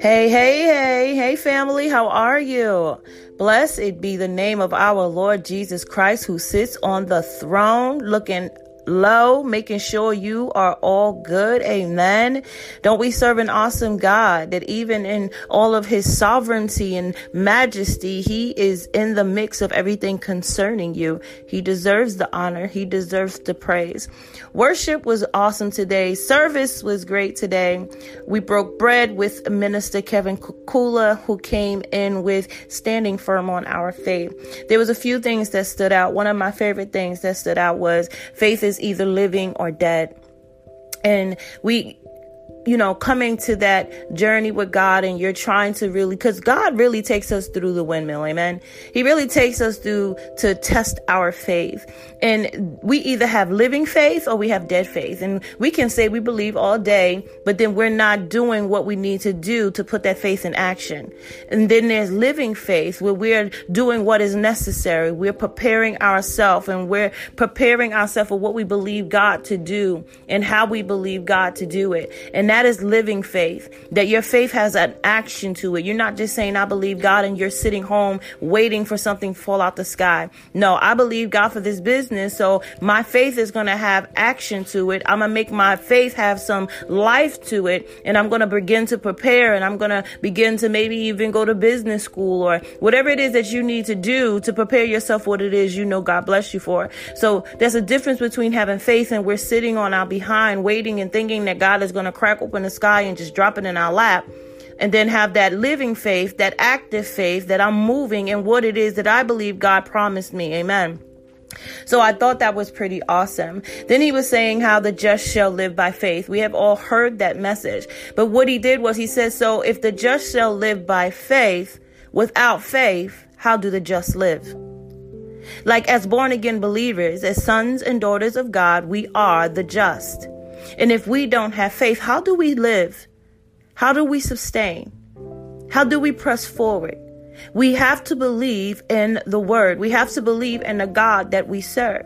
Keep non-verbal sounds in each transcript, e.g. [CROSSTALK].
Hey, hey, hey, hey, family, how are you? Blessed be the name of our Lord Jesus Christ who sits on the throne looking low, making sure you are all good. Amen. Don't we serve an awesome God that even in all of his sovereignty and majesty, he is in the mix of everything concerning you. He deserves the honor. He deserves the praise. Worship was awesome today. Service was great today. We broke bread with Minister Kevin Kukula, who came in with standing firm on our faith. There was a few things that stood out. One of my favorite things that stood out was faith is either living or dead. And we you know, coming to that journey with God and you're trying to really, cause God really takes us through the windmill. Amen. He really takes us through to test our faith. And we either have living faith or we have dead faith. And we can say we believe all day, but then we're not doing what we need to do to put that faith in action. And then there's living faith where we're doing what is necessary. We're preparing ourselves and we're preparing ourselves for what we believe God to do and how we believe God to do it. And that is living faith, that your faith has an action to it. You're not just saying, I believe God, and you're sitting home waiting for something to fall out the sky. No, I believe God for this business. So my faith is going to have action to it. I'm going to make my faith have some life to it. And I'm going to begin to prepare and I'm going to begin to maybe even go to business school or whatever it is that you need to do to prepare yourself for what it is you know God bless you for. So there's a difference between having faith and we're sitting on our behind waiting and thinking that God is going to crack open the sky and just drop it in our lap and then have that living faith, that active faith that I'm moving in what it is that I believe God promised me. Amen. So I thought that was pretty awesome. Then he was saying how the just shall live by faith. We have all heard that message. But what he did was he said, so if the just shall live by faith, without faith, how do the just live? Like as born again believers, as sons and daughters of God, we are the just. And if we don't have faith, how do we live? How do we sustain? How do we press forward? We have to believe in the word. We have to believe in the God that we serve.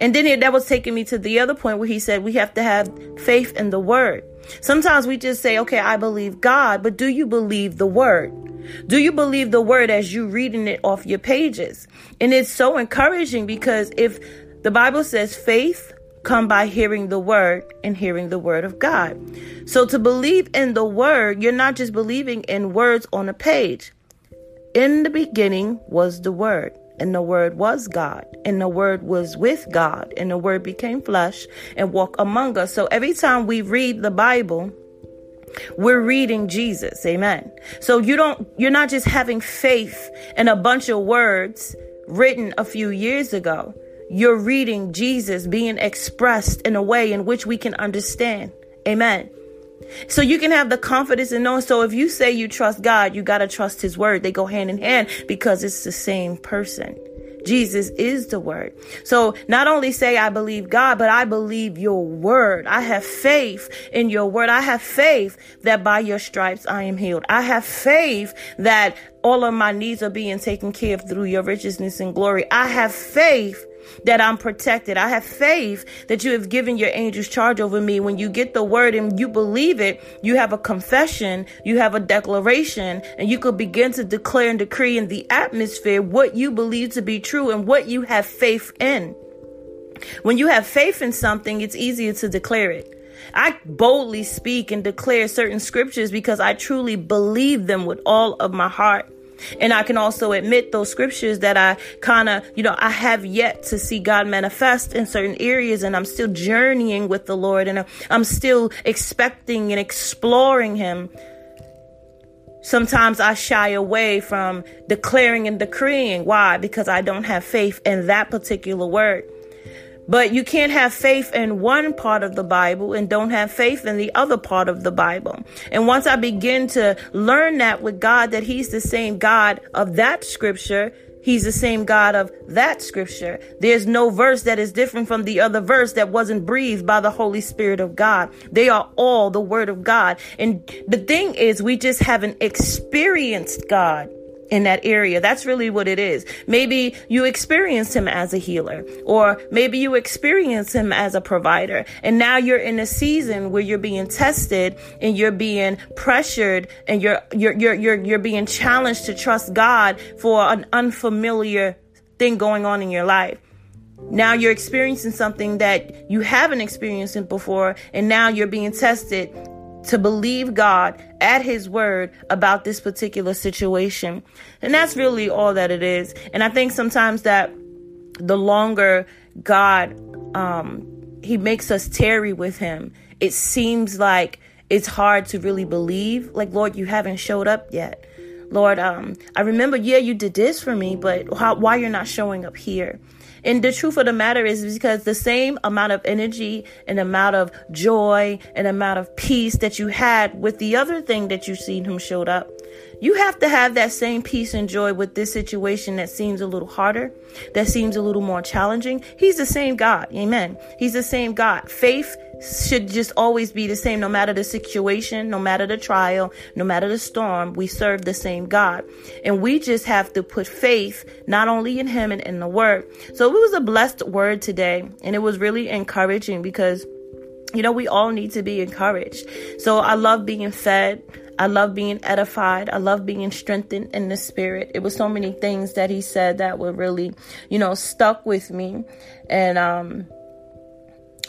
And then that was taking me to the other point where he said we have to have faith in the word. Sometimes we just say, okay, I believe God, but do you believe the word? Do you believe the word as you reading it off your pages? And it's so encouraging because if the Bible says faith come by hearing the word and hearing the word of God. So to believe in the word, you're not just believing in words on a page. In the beginning was the word, and the word was God, and the word was with God, and the word became flesh and walked among us. So every time we read the Bible, we're reading Jesus. Amen. So you don't, you're not just having faith in a bunch of words written a few years ago you're reading Jesus being expressed in a way in which we can understand. Amen. So you can have the confidence in knowing. So if you say you trust God, you got to trust his word. They go hand in hand because it's the same person. Jesus is the word. So not only say I believe God, but I believe your word. I have faith in your word. I have faith that by your stripes I am healed. I have faith that all of my needs are being taken care of through your richness and glory. I have faith that I'm protected. I have faith that you have given your angels charge over me. When you get the word and you believe it, you have a confession, you have a declaration, and you could begin to declare and decree in the atmosphere what you believe to be true and what you have faith in. When you have faith in something, it's easier to declare it. I boldly speak and declare certain scriptures because I truly believe them with all of my heart. And I can also admit those scriptures that I kind of, you know, I have yet to see God manifest in certain areas and I'm still journeying with the Lord and I'm still expecting and exploring Him. Sometimes I shy away from declaring and decreeing. Why? Because I don't have faith in that particular word. But you can't have faith in one part of the Bible and don't have faith in the other part of the Bible. And once I begin to learn that with God, that He's the same God of that scripture, He's the same God of that scripture. There's no verse that is different from the other verse that wasn't breathed by the Holy Spirit of God. They are all the Word of God. And the thing is, we just haven't experienced God in that area. That's really what it is. Maybe you experience him as a healer, or maybe you experience him as a provider. And now you're in a season where you're being tested and you're being pressured and you're, you're, you're, you're, you're being challenged to trust God for an unfamiliar thing going on in your life. Now you're experiencing something that you haven't experienced before, and now you're being tested to believe God at His word about this particular situation. And that's really all that it is. And I think sometimes that the longer God, um, He makes us tarry with Him, it seems like it's hard to really believe. Like, Lord, you haven't showed up yet. Lord, um, I remember, yeah, you did this for me, but how, why you're not showing up here? And the truth of the matter is because the same amount of energy and amount of joy and amount of peace that you had with the other thing that you seen him showed up, you have to have that same peace and joy with this situation that seems a little harder, that seems a little more challenging. He's the same God. Amen. He's the same God. Faith should just always be the same no matter the situation, no matter the trial, no matter the storm. We serve the same God. And we just have to put faith not only in Him and in the Word. So it was a blessed word today, and it was really encouraging because you know, we all need to be encouraged. So I love being fed. I love being edified. I love being strengthened in the spirit. It was so many things that he said that were really, you know, stuck with me. And, um,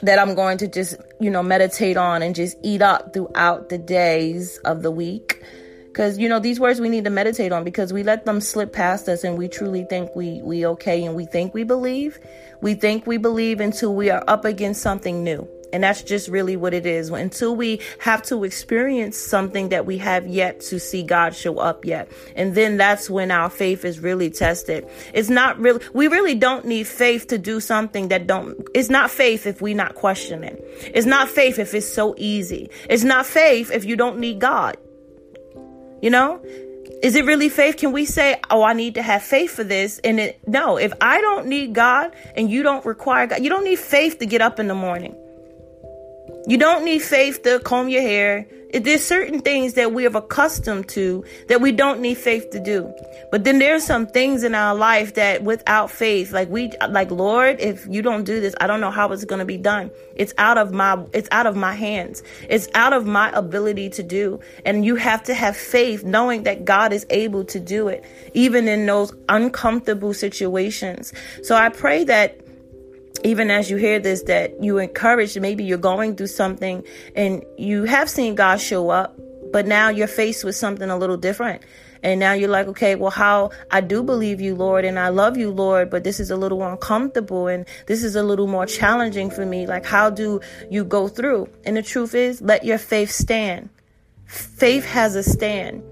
that I'm going to just, you know, meditate on and just eat up throughout the days of the week. Because, you know, these words we need to meditate on because we let them slip past us and we truly think we, we okay and we think we believe. We think we believe until we are up against something new. And that's just really what it is. Until we have to experience something that we have yet to see God show up yet. And then that's when our faith is really tested. It's not really, we really don't need faith to do something that don't, it's not faith if we not question it. It's not faith if it's so easy. It's not faith if you don't need God. You know? Is it really faith? Can we say, "Oh, I need to have faith for this"? And it no, if I don't need God and you don't require God, you don't need faith to get up in the morning. You don't need faith to comb your hair. There's certain things that we have accustomed to that we don't need faith to do. But then there's some things in our life that without faith, like we, like Lord, if you don't do this, I don't know how it's going to be done. It's out of my, it's out of my hands. It's out of my ability to do. And you have to have faith knowing that God is able to do it, even in those uncomfortable situations. So I pray that even as you hear this, that you encourage, maybe you're going through something and you have seen God show up, but now you're faced with something a little different. And now you're like, okay, well, how I do believe you, Lord, and I love you, Lord, but this is a little uncomfortable and this is a little more challenging for me. Like, how do you go through? And the truth is, let your faith stand. Faith has a stand.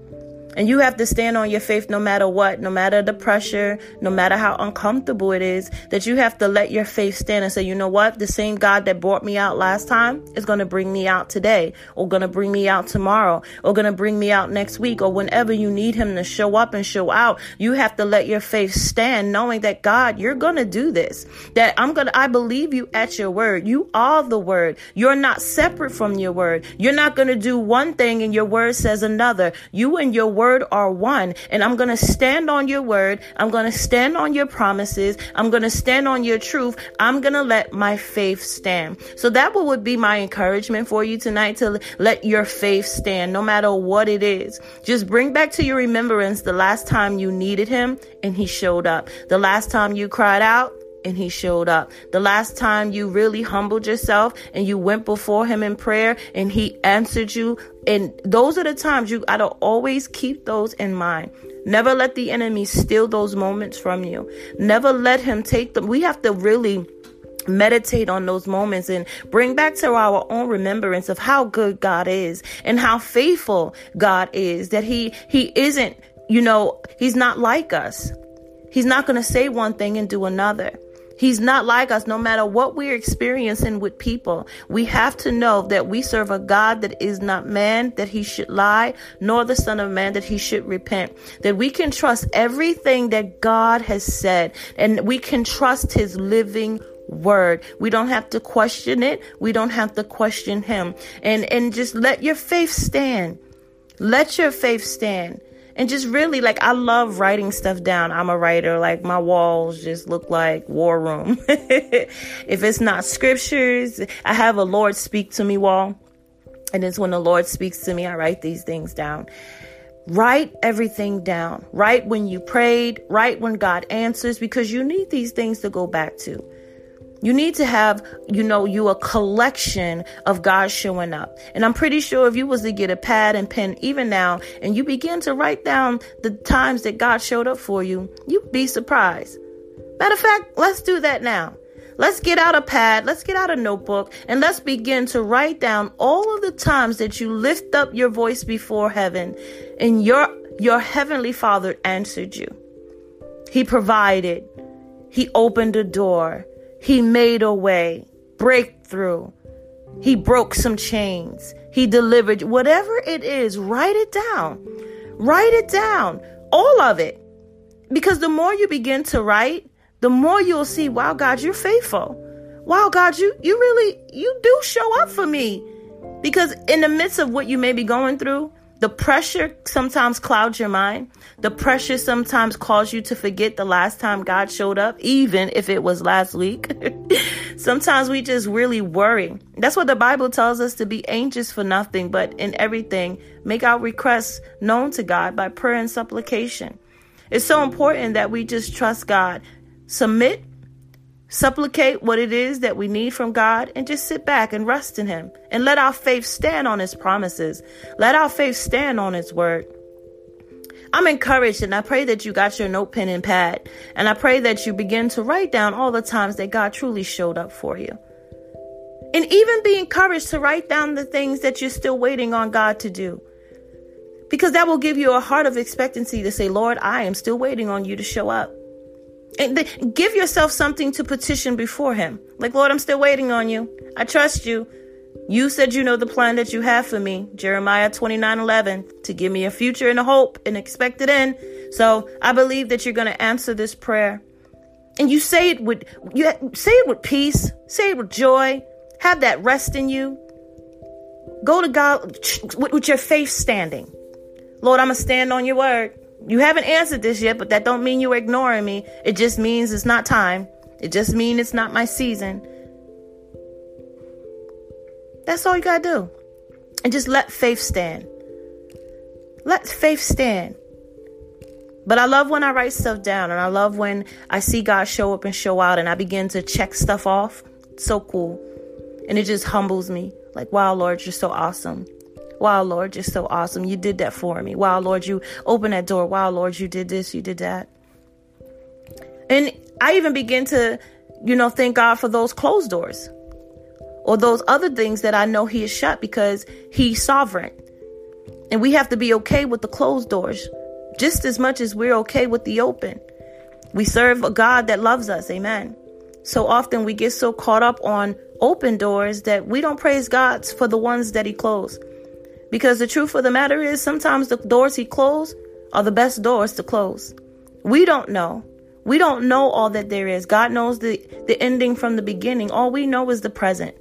And you have to stand on your faith no matter what, no matter the pressure, no matter how uncomfortable it is, that you have to let your faith stand and say, you know what? The same God that brought me out last time is going to bring me out today, or going to bring me out tomorrow, or going to bring me out next week, or whenever you need Him to show up and show out. You have to let your faith stand, knowing that God, you're going to do this. That I'm going to, I believe you at your word. You are the word. You're not separate from your word. You're not going to do one thing and your word says another. You and your word word are one. And I'm going to stand on your word. I'm going to stand on your promises. I'm going to stand on your truth. I'm going to let my faith stand. So that would be my encouragement for you tonight to let your faith stand no matter what it is. Just bring back to your remembrance the last time you needed him and he showed up. The last time you cried out and he showed up. The last time you really humbled yourself and you went before him in prayer and he answered you. And those are the times you gotta always keep those in mind. Never let the enemy steal those moments from you. Never let him take them. We have to really meditate on those moments and bring back to our own remembrance of how good God is and how faithful God is that he he isn't you know he's not like us he's not going to say one thing and do another He's not like us no matter what we're experiencing with people. We have to know that we serve a God that is not man that he should lie, nor the son of man that he should repent. That we can trust everything that God has said and we can trust his living word. We don't have to question it. We don't have to question him. And and just let your faith stand. Let your faith stand and just really like I love writing stuff down. I'm a writer. Like my walls just look like war room. [LAUGHS] if it's not scriptures, I have a Lord speak to me wall. And it's when the Lord speaks to me, I write these things down. Write everything down. Write when you prayed, write when God answers because you need these things to go back to. You need to have, you know, you a collection of God showing up. And I'm pretty sure if you was to get a pad and pen even now and you begin to write down the times that God showed up for you, you'd be surprised. Matter of fact, let's do that now. Let's get out a pad, let's get out a notebook, and let's begin to write down all of the times that you lift up your voice before heaven and your your heavenly Father answered you. He provided. He opened a door. He made a way, breakthrough. He broke some chains. He delivered whatever it is, write it down. Write it down. All of it. Because the more you begin to write, the more you'll see, wow, God, you're faithful. Wow, God, you you really you do show up for me. Because in the midst of what you may be going through, the pressure sometimes clouds your mind. The pressure sometimes causes you to forget the last time God showed up, even if it was last week. [LAUGHS] sometimes we just really worry. That's what the Bible tells us to be anxious for nothing, but in everything, make our requests known to God by prayer and supplication. It's so important that we just trust God, submit supplicate what it is that we need from God, and just sit back and rest in Him. And let our faith stand on His promises. Let our faith stand on His word. I'm encouraged and I pray that you got your note pen and pad. And I pray that you begin to write down all the times that God truly showed up for you. And even be encouraged to write down the things that you're still waiting on God to do. Because that will give you a heart of expectancy to say, Lord, I am still waiting on you to show up. And give yourself something to petition before Him. Like, Lord, I'm still waiting on you. I trust you. You said you know the plan that you have for me, Jeremiah 29 11, to give me a future and a hope and expected end. So I believe that you're going to answer this prayer. And you say it with you say it with peace, say it with joy, have that rest in you. Go to God with, your faith standing. Lord, I'm gonna stand on your word. You haven't answered this yet, but that don't mean you're ignoring me. It just means it's not time. It just means it's not my season. That's all you got to do. And just let faith stand. Let faith stand. But I love when I write stuff down and I love when I see God show up and show out and I begin to check stuff off. so cool. And it just humbles me. Like, wow, Lord, you're so awesome. Wow, Lord, you're so awesome. You did that for me. Wow, Lord, you opened that door. Wow, Lord, you did this, you did that. And I even begin to, you know, thank God for those closed doors or those other things that I know He has shut because He's sovereign. And we have to be okay with the closed doors just as much as we're okay with the open. We serve a God that loves us. Amen. So often we get so caught up on open doors that we don't praise God for the ones that He closed. Because the truth of the matter is, sometimes the doors he closed are the best doors to close. We don't know. We don't know all that there is. God knows the, the ending from the beginning. All we know is the present.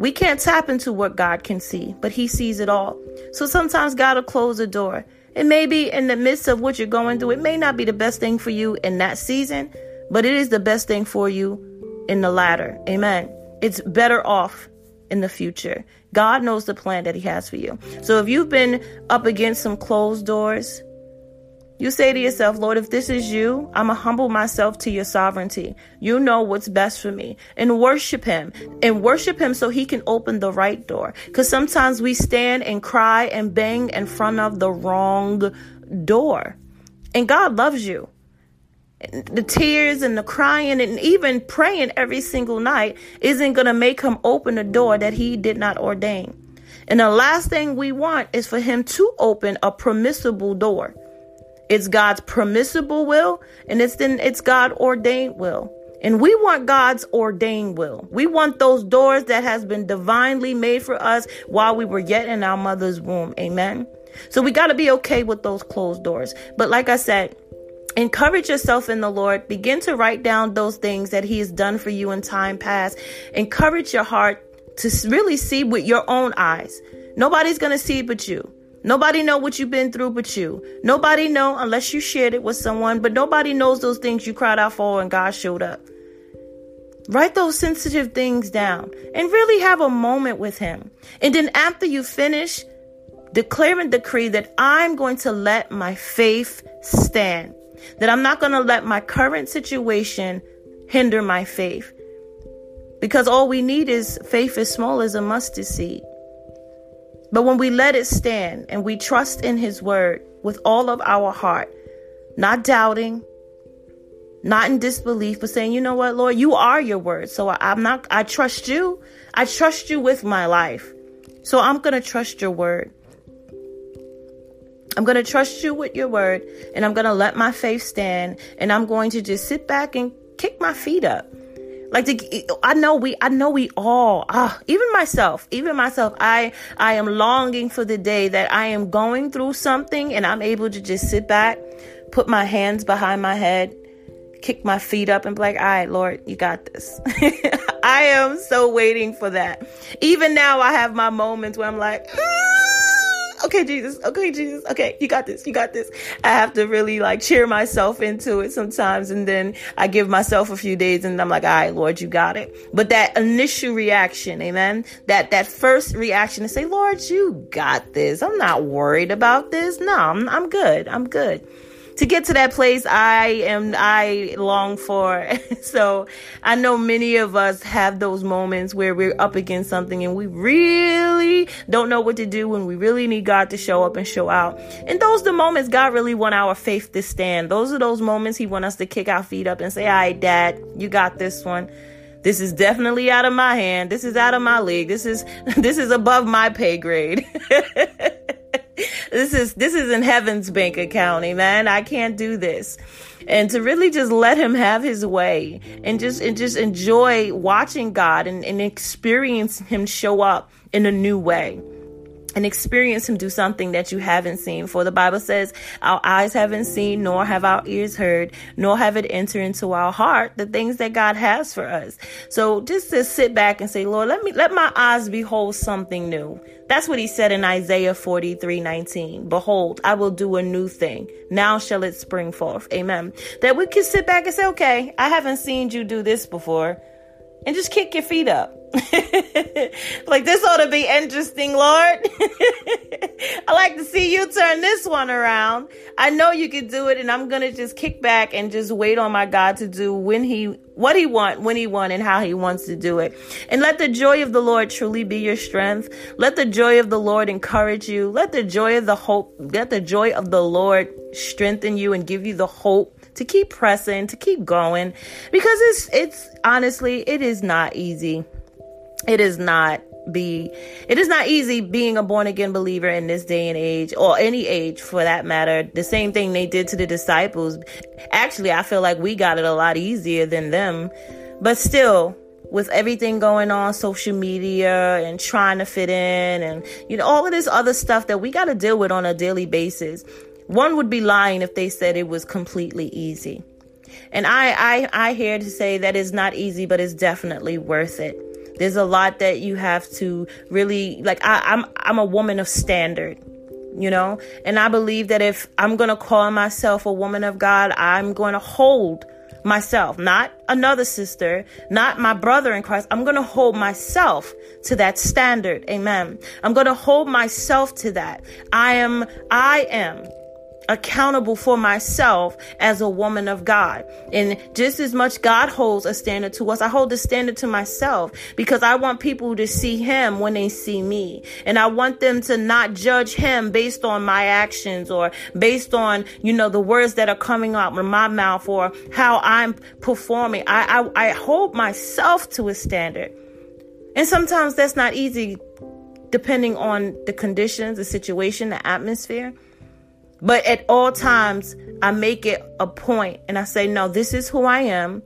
We can't tap into what God can see, but He sees it all. So sometimes God will close a door. It may be in the midst of what you're going through. It may not be the best thing for you in that season, but it is the best thing for you in the latter. Amen. It's better off in the future. God knows the plan that He has for you. So if you've been up against some closed doors, you say to yourself, Lord, if this is you, I'm going to humble myself to your sovereignty. You know what's best for me. And worship Him. And worship Him so He can open the right door. Because sometimes we stand and cry and bang in front of the wrong door. And God loves you the tears and the crying and even praying every single night isn't going to make him open a door that he did not ordain. And the last thing we want is for him to open a permissible door. It's God's permissible will and it's then it's God ordained will. And we want God's ordained will. We want those doors that has been divinely made for us while we were yet in our mother's womb. Amen. So we got to be okay with those closed doors. But like I said, Encourage yourself in the Lord. Begin to write down those things that He has done for you in time past. Encourage your heart to really see with your own eyes. Nobody's going to see but you. Nobody know what you've been through but you. Nobody know unless you shared it with someone, but nobody knows those things you cried out for and God showed up. Write those sensitive things down and really have a moment with him. And then after you finish, declare and decree that I'm going to let my faith stand. That I'm not going to let my current situation hinder my faith. Because all we need is faith as small as a mustard seed. But when we let it stand and we trust in His word with all of our heart, not doubting, not in disbelief, but saying, you know what, Lord, you are your word. So I'm not, I trust you. I trust you with my life. So I'm going to trust your word. I'm going to trust you with your word and I'm going to let my faith stand and I'm going to just sit back and kick my feet up. Like to, I know we, I know we all, ah, even myself, even myself, I, I am longing for the day that I am going through something and I'm able to just sit back, put my hands behind my head, kick my feet up and be like, all right, Lord, you got this. [LAUGHS] I am so waiting for that. Even now I have my moments where I'm like, ah! Okay, Jesus, okay, Jesus, okay, you got this, you got this. I have to really like cheer myself into it sometimes. And then I give myself a few days and I'm like, all right, Lord, you got it. But that initial reaction, amen, that, that first reaction to say, Lord, you got this. I'm not worried about this. No, I'm, I'm good. I'm good to get to that place I am I long for. [LAUGHS] so I know many of us have those moments where we're up against something and we really don't know what to do when we really need God to show up and show out. And those are the moments God really want our faith to stand. Those are those moments He want us to kick our feet up and say, All right, Dad, you got this one. This is definitely out of my hand. This is out of my league. This is [LAUGHS] this is above my pay grade. [LAUGHS] this is this is in heaven's bank account, man. I can't do this. And to really just let him have his way and just and just enjoy watching God and, and experience him show up in a new way and experience him do something that you haven't seen. For the Bible says, Our eyes haven't seen, nor have our ears heard, nor have it entered into our heart the things that God has for us. So just to sit back and say, Lord, let me let my eyes behold something new. That's what he said in Isaiah 43 19. Behold, I will do a new thing. Now shall it spring forth. Amen. That we can sit back and say, Okay, I haven't seen you do this before. And just kick your feet up [LAUGHS] like this ought to be interesting, Lord. [LAUGHS] I like to see you turn this one around. I know you can do it, and I'm gonna just kick back and just wait on my God to do when He what He want, when He want, and how He wants to do it. And let the joy of the Lord truly be your strength. Let the joy of the Lord encourage you. Let the joy of the hope, let the joy of the Lord strengthen you and give you the hope to keep pressing, to keep going, because it's it's honestly it is not easy it is not be it is not easy being a born again believer in this day and age or any age for that matter. The same thing they did to the disciples. Actually i feel like we got it a lot easier than them. But still with everything going on social media and trying to fit in and you know all of this other stuff that we got to deal with on a daily basis one would be lying if they said it was completely easy. And i i i here to say that it's not easy but it's definitely worth it there's a lot that you have to really like I, I'm I'm a woman of standard you know? And i believe that if i'm going to call myself a woman of god i'm going to hold myself not another sister not my brother in christ. I'm going to hold myself to that standard. Amen. I'm going to hold myself to that. I am i am accountable for myself as a woman of God. And just as much God holds a standard to us, I hold the standard to myself because I want people to see Him when they see me. And I want them to not judge Him based on my actions or based on, you know, the words that are coming out of my mouth or how I'm performing. I, I, I hold myself to a standard. And sometimes that's not easy depending on the conditions, the situation, the atmosphere. But at all times, I make it a point and I say, no, this is who I am.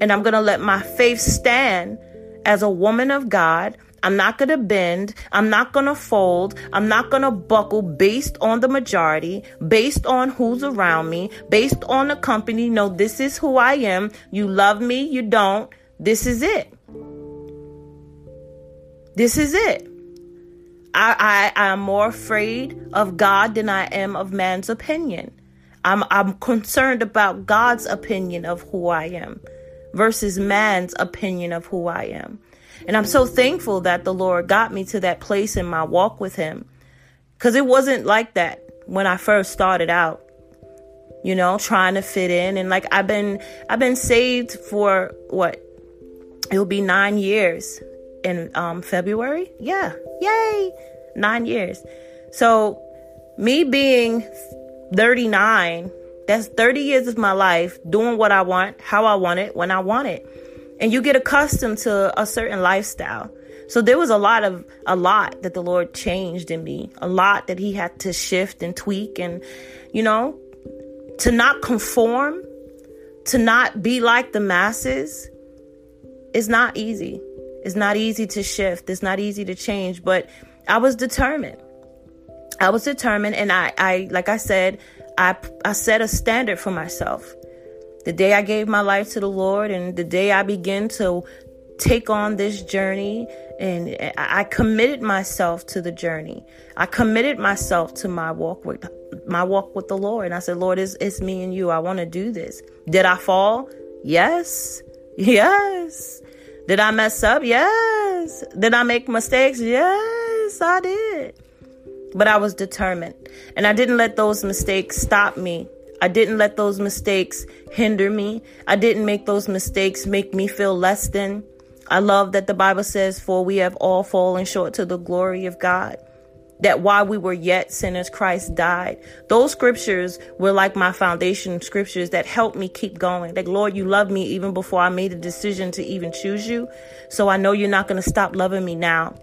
And I'm going to let my faith stand as a woman of God. I'm not going to bend. I'm not going to fold. I'm not going to buckle based on the majority, based on who's around me, based on the company. No, this is who I am. You love me. You don't. This is it. This is it. I, I am more afraid of God than I am of man's opinion. I'm I'm concerned about God's opinion of who I am versus man's opinion of who I am. And I'm so thankful that the Lord got me to that place in my walk with him. Cuz it wasn't like that when I first started out. You know, trying to fit in and like I've been I've been saved for what? It will be 9 years in um, February. Yeah. Yay. 9 years. So me being 39, that's 30 years of my life doing what I want, how I want it, when I want it. And you get accustomed to a certain lifestyle. So there was a lot of a lot that the Lord changed in me, a lot that he had to shift and tweak and you know, to not conform, to not be like the masses is not easy. It's not easy to shift. It's not easy to change, but I was determined. I was determined and I, I like I said, I I set a standard for myself. The day I gave my life to the Lord and the day I began to take on this journey and I committed myself to the journey. I committed myself to my walk with my walk with the Lord. And I said, Lord, it's, it's me and you. I want to do this. Did I fall? Yes. [LAUGHS] Yes. Did I mess up? Yes. Did I make mistakes? Yes, I did. But I was determined. And I didn't let those mistakes stop me. I didn't let those mistakes hinder me. I didn't make those mistakes make me feel less than. I love that the Bible says, For we have all fallen short to the glory of God. That while we were yet sinners, Christ died. Those scriptures were like my foundation scriptures that helped me keep going. Like, Lord, you love me even before I made a decision to even choose you. So I know you're not going to stop loving me now.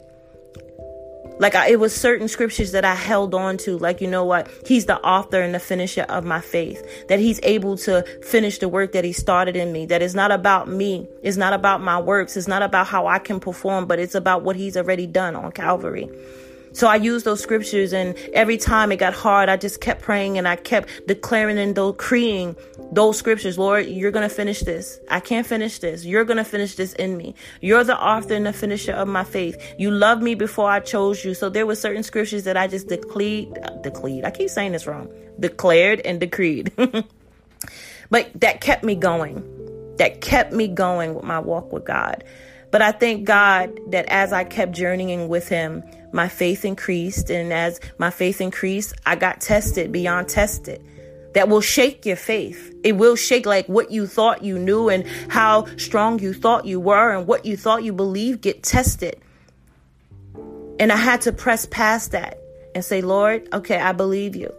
Like I, it was certain scriptures that I held on to. Like, you know what? He's the author and the finisher of my faith. That he's able to finish the work that he started in me. That it's not about me. It's not about my works. It's not about how I can perform, but it's about what he's already done on Calvary. So I used those scriptures, and every time it got hard, I just kept praying and I kept declaring and decreeing those scriptures. Lord, you're going to finish this. I can't finish this. You're going to finish this in me. You're the author and the finisher of my faith. You loved me before I chose you. So there were certain scriptures that I just declared, declared. I keep saying this wrong. Declared and decreed. [LAUGHS] but that kept me going. That kept me going with my walk with God. But I thank God that as I kept journeying with Him, my faith increased. And as my faith increased, I got tested beyond tested. That will shake your faith. It will shake like what you thought you knew and how strong you thought you were and what you thought you believed get tested. And I had to press past that and say, Lord, okay, I believe you.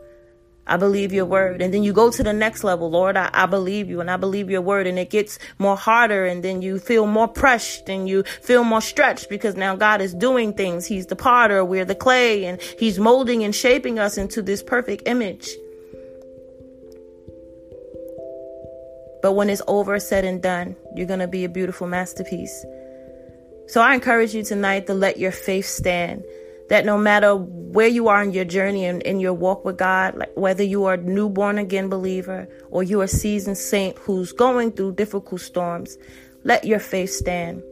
I believe your word. And then you go to the next level. Lord, I, I, believe you and I believe your word. And it gets more harder. And then you feel more pressed and you feel more stretched because now God is doing things. He's the potter. We're the clay and he's molding and shaping us into this perfect image. But when it's over, said and done, you're going to be a beautiful masterpiece. So I encourage you tonight to let your faith stand that no matter where you are in your journey and in your walk with God, like whether you are a newborn again believer or you are a seasoned saint who's going through difficult storms, let your faith stand.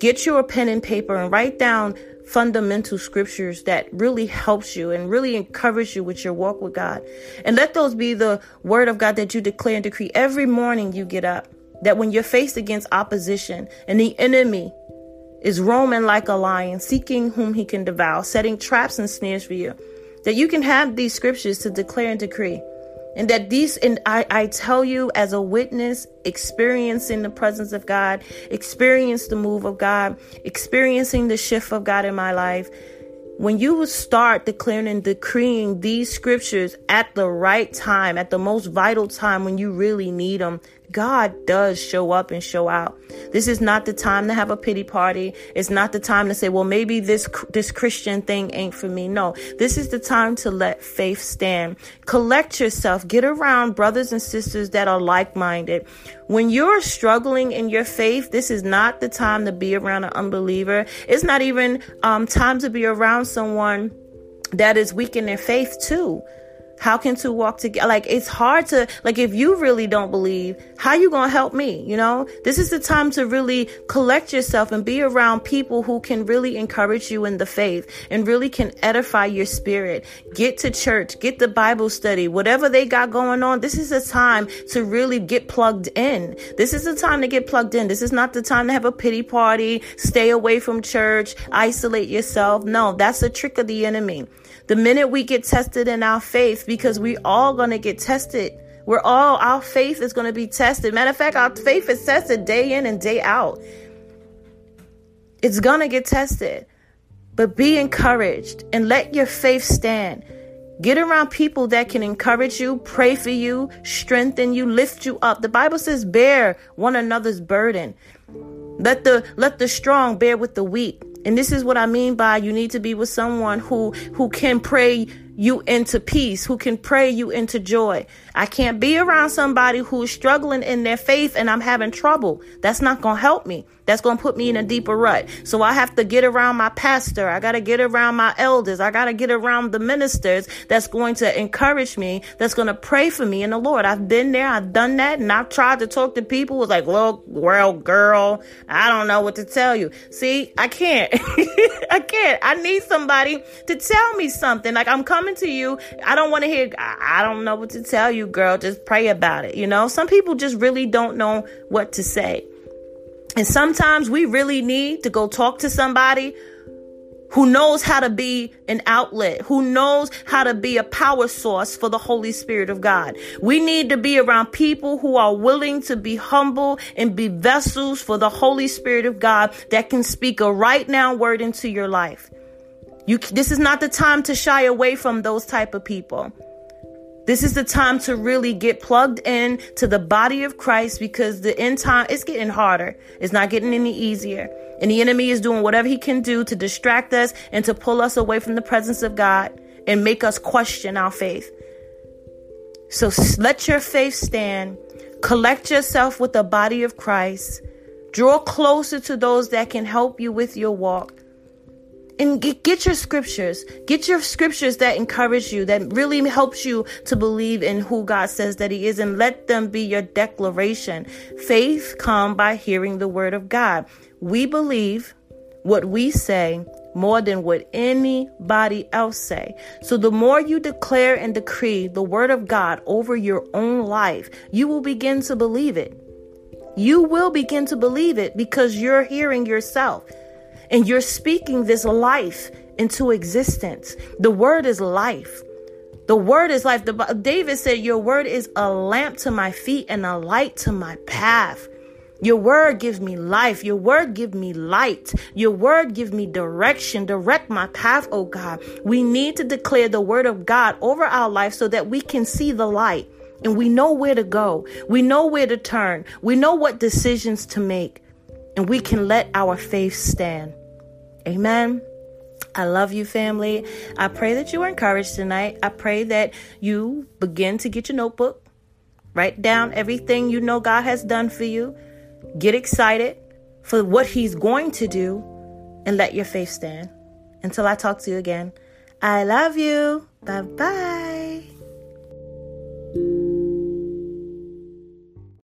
Get your pen and paper and write down fundamental scriptures that really helps you and really encourage you with your walk with God. And let those be the word of God that you declare and decree every morning you get up. That when you're faced against opposition and the enemy is roaming like a lion, seeking whom he can devour, setting traps and snares for you. That you can have these scriptures to declare and decree. And that these, and I, I tell you as a witness, experiencing the presence of God, experience the move of God, experiencing the shift of God in my life, when you start declaring and decreeing these scriptures at the right time, at the most vital time when you really need them, God does show up and show out. This is not the time to have a pity party. It's not the time to say, well, maybe this, this Christian thing ain't for me. No, this is the time to let faith stand. Collect yourself. Get around brothers and sisters that are like-minded. When you're struggling in your faith, this is not the time to be around an unbeliever. It's not even um, time to be around someone that is weak in their faith too. How can two walk together? Like it's hard to like if you really don't believe, how you gonna help me? You know, this is the time to really collect yourself and be around people who can really encourage you in the faith and really can edify your spirit. Get to church, get the Bible study, whatever they got going on. This is a time to really get plugged in. This is the time to get plugged in. This is not the time to have a pity party, stay away from church, isolate yourself. No, that's a trick of the enemy. The minute we get tested in our faith, because we all to get tested. We're all, our faith is to be tested. Matter of fact, our faith is tested day in and day out. It's to get tested. But be encouraged and let your faith stand. Get around people that can encourage you, pray for you, strengthen you, lift you up. The Bible says bear one another's burden. Let the let the strong bear with the weak. And this is what I mean by you need to be with someone who who can pray you into peace, who can pray you into joy. I can't be around somebody who's struggling in their faith and I'm having trouble. That's not going to help me. That's going to put me in a deeper rut. So I have to get around my pastor. I got to get around my elders. I got to get around the ministers that's going to encourage me, that's going to pray for me in the Lord. I've been there. I've done that. And I've tried to talk to people. It's like, look, well, girl, I don't know what to tell you. See, I can't. [LAUGHS] I can't. I need somebody to tell me something. Like I'm coming to you. I don't want to hear, I don't know what to tell you girl. Just pray about it. You know, some people just really don't know what to say. And sometimes we really need to go talk to somebody who knows how to be an outlet, who knows how to be a power source for the Holy Spirit of God. We need to be around people who are willing to be humble and be vessels for the Holy Spirit of God that can speak a right now word into your life. You, this is not the time to shy away from those type of people. This is the time to really get plugged in to the body of Christ because the end time is getting harder. It's not getting any easier. And the enemy is doing whatever he can do to distract us and to pull us away from the presence of God and make us question our faith. So let your faith stand. Collect yourself with the body of Christ. Draw closer to those that can help you with your walk and get, get your scriptures. Get your scriptures that encourage you, that really helps you to believe in who God says that He is, and let them be your declaration. Faith come by hearing the word of God. We believe what we say more than what anybody else say. So the more you declare and decree the word of God over your own life, you will begin to believe it. You will begin to believe it because you're hearing yourself and you're speaking this life into existence. The word is life. The word is life. The, David said, Your word is a lamp to my feet and a light to my path. Your word gives me life. Your word give me light. Your word give me direction. Direct my path, oh God. We need to declare the word of God over our life so that we can see the light and we know where to go. We know where to turn. We know what decisions to make and we can let our faith stand. Amen. I love you, family. I pray that you are encouraged tonight. I pray that you begin to get your notebook, write down everything you know God has done for you, get excited for what He's going to do, and let your faith stand. Until I talk to you again, I love you. Bye bye.